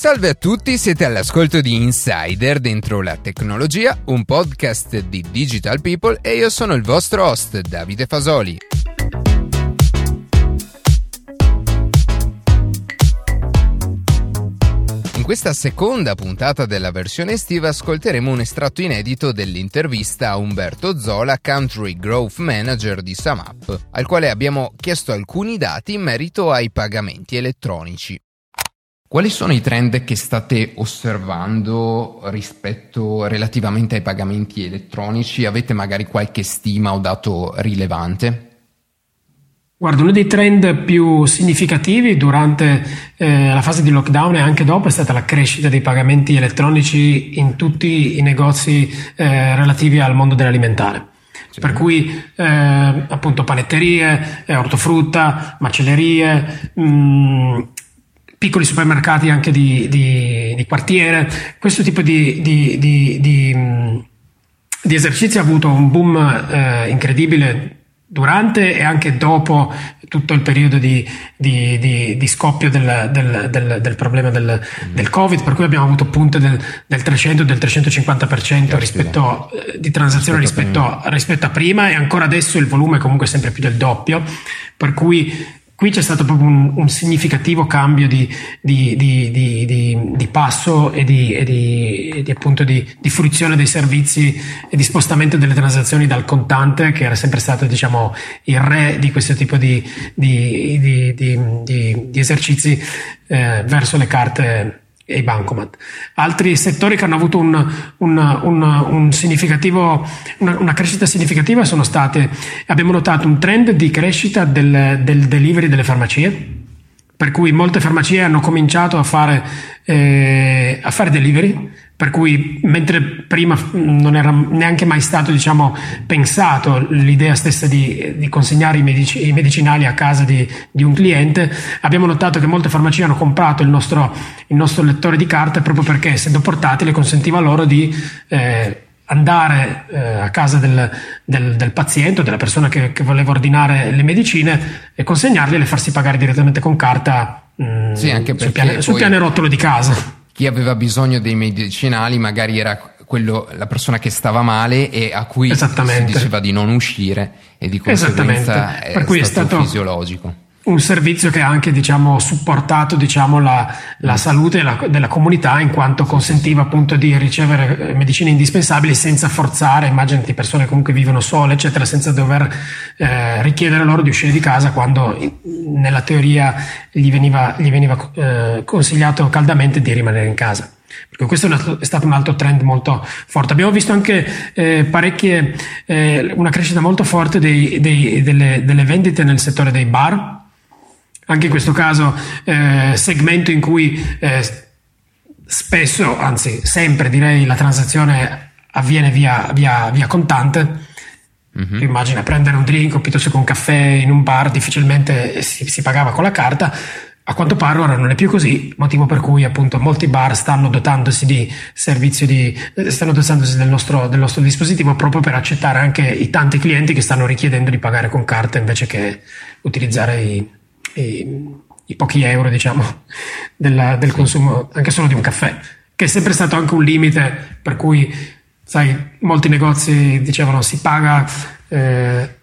Salve a tutti, siete all'ascolto di Insider dentro la tecnologia, un podcast di Digital People e io sono il vostro host Davide Fasoli. In questa seconda puntata della versione estiva ascolteremo un estratto inedito dell'intervista a Umberto Zola, Country Growth Manager di SumUp, al quale abbiamo chiesto alcuni dati in merito ai pagamenti elettronici. Quali sono i trend che state osservando rispetto relativamente ai pagamenti elettronici? Avete magari qualche stima o dato rilevante? Guarda, uno dei trend più significativi durante eh, la fase di lockdown e anche dopo è stata la crescita dei pagamenti elettronici in tutti i negozi eh, relativi al mondo dell'alimentare. Sì. Per cui eh, appunto panetterie, eh, ortofrutta, macellerie, mh, mm, piccoli supermercati anche di, di, di quartiere, questo tipo di, di, esercizi ha avuto un boom eh, incredibile durante e anche dopo tutto il periodo di, di, di, di scoppio del, del, del, del problema del, del, Covid, per cui abbiamo avuto punte del, 300 del 350% rispetto, eh, di transazione rispetto, rispetto, rispetto, a prima e ancora adesso il volume è comunque sempre più del doppio, per cui qui c'è stato proprio un, un significativo cambio di, di, di, di passo e, e, appunto di, fruizione dei servizi e di spostamento delle transazioni dal contante, che era sempre stato diciamo, il re di questo tipo di, esercizi, eh, verso le carte e i bancomat. Altri settori che hanno avuto un, un, un, una, una, crescita significativa sono state, abbiamo notato un trend di crescita del, del delivery delle farmacie, per cui molte farmacie hanno cominciato a fare, eh, a fare delivery per cui mentre prima non era neanche mai stato diciamo, pensato l'idea stessa di, di consegnare i, medici, i, medicinali a casa di, di, un cliente, abbiamo notato che molte farmacie hanno comprato il nostro, il nostro lettore di carte proprio perché essendo portatile consentiva loro di eh, andare eh, a casa del, del, del, paziente o della persona che, che, voleva ordinare le medicine e consegnargliele e farsi pagare direttamente con carta mh, mm, sì, sul, piane, sul pianerottolo di casa chi aveva bisogno dei medicinali magari era quello, la persona che stava male e a cui si diceva di non uscire e di conseguenza è, per cui stato è stato fisiologico un servizio che ha anche diciamo, supportato diciamo, la, la, salute la, della comunità in quanto consentiva appunto di ricevere eh, medicine indispensabili senza forzare, immaginati persone comunque vivono sole eccetera, senza dover eh, richiedere loro di uscire di casa quando nella teoria gli veniva, gli veniva eh, consigliato caldamente di rimanere in casa. Perché questo è stato un altro trend molto forte. Abbiamo visto anche eh, parecchie, eh, una crescita molto forte dei, dei, delle, delle vendite nel settore dei bar, anche in questo caso eh, segmento in cui eh, spesso, anzi sempre direi, la transazione avviene via, via, via contante. Mm-hmm. Immagina prendere un drink o piuttosto che un caffè in un bar, difficilmente si, si pagava con la carta. A quanto pare ora non è più così, motivo per cui appunto molti bar stanno dotandosi di servizio di, eh, stanno dotandosi del nostro, del nostro dispositivo proprio per accettare anche i tanti clienti che stanno richiedendo di pagare con carta invece che utilizzare i, i, i pochi euro, diciamo, della, del consumo anche solo di un caffè, che è sempre stato anche un limite per cui, sai, molti negozi dicevano si paga eh,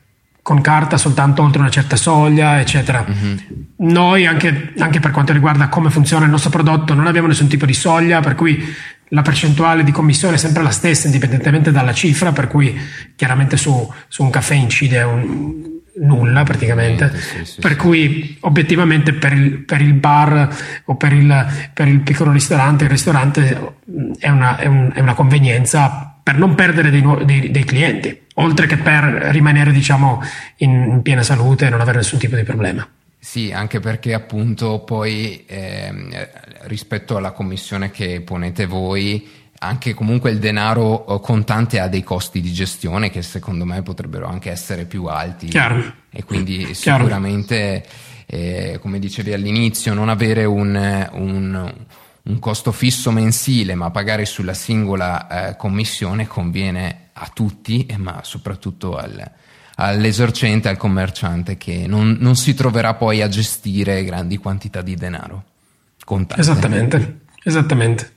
con carta soltanto oltre una certa soglia, eccetera. Mm-hmm. Noi, anche, anche per quanto riguarda come funziona il nostro prodotto, non abbiamo nessun tipo di soglia, per cui la percentuale di commissione è sempre la stessa indipendentemente dalla cifra, per cui chiaramente su, su un caffè incide un, nulla praticamente. Sì, sì, per sì. cui obiettivamente per il, per il, bar o per il, per il piccolo ristorante, il ristorante è una, è un, è una convenienza per non perdere dei, dei, dei, clienti, oltre che per rimanere diciamo in, in piena salute e non avere nessun tipo di problema. Sì, anche perché appunto poi eh, rispetto alla commissione che ponete voi, anche comunque il denaro eh, contante ha dei costi di gestione che secondo me potrebbero anche essere più alti. Chiaro. E quindi Chiaro. sicuramente, eh, come dicevi all'inizio, non avere un, un, un, costo fisso mensile, ma pagare sulla singola eh, commissione conviene a tutti, ma soprattutto al, all'esercente, al commerciante che non, non si troverà poi a gestire grandi quantità di denaro. Contante. Esattamente. Esattamente.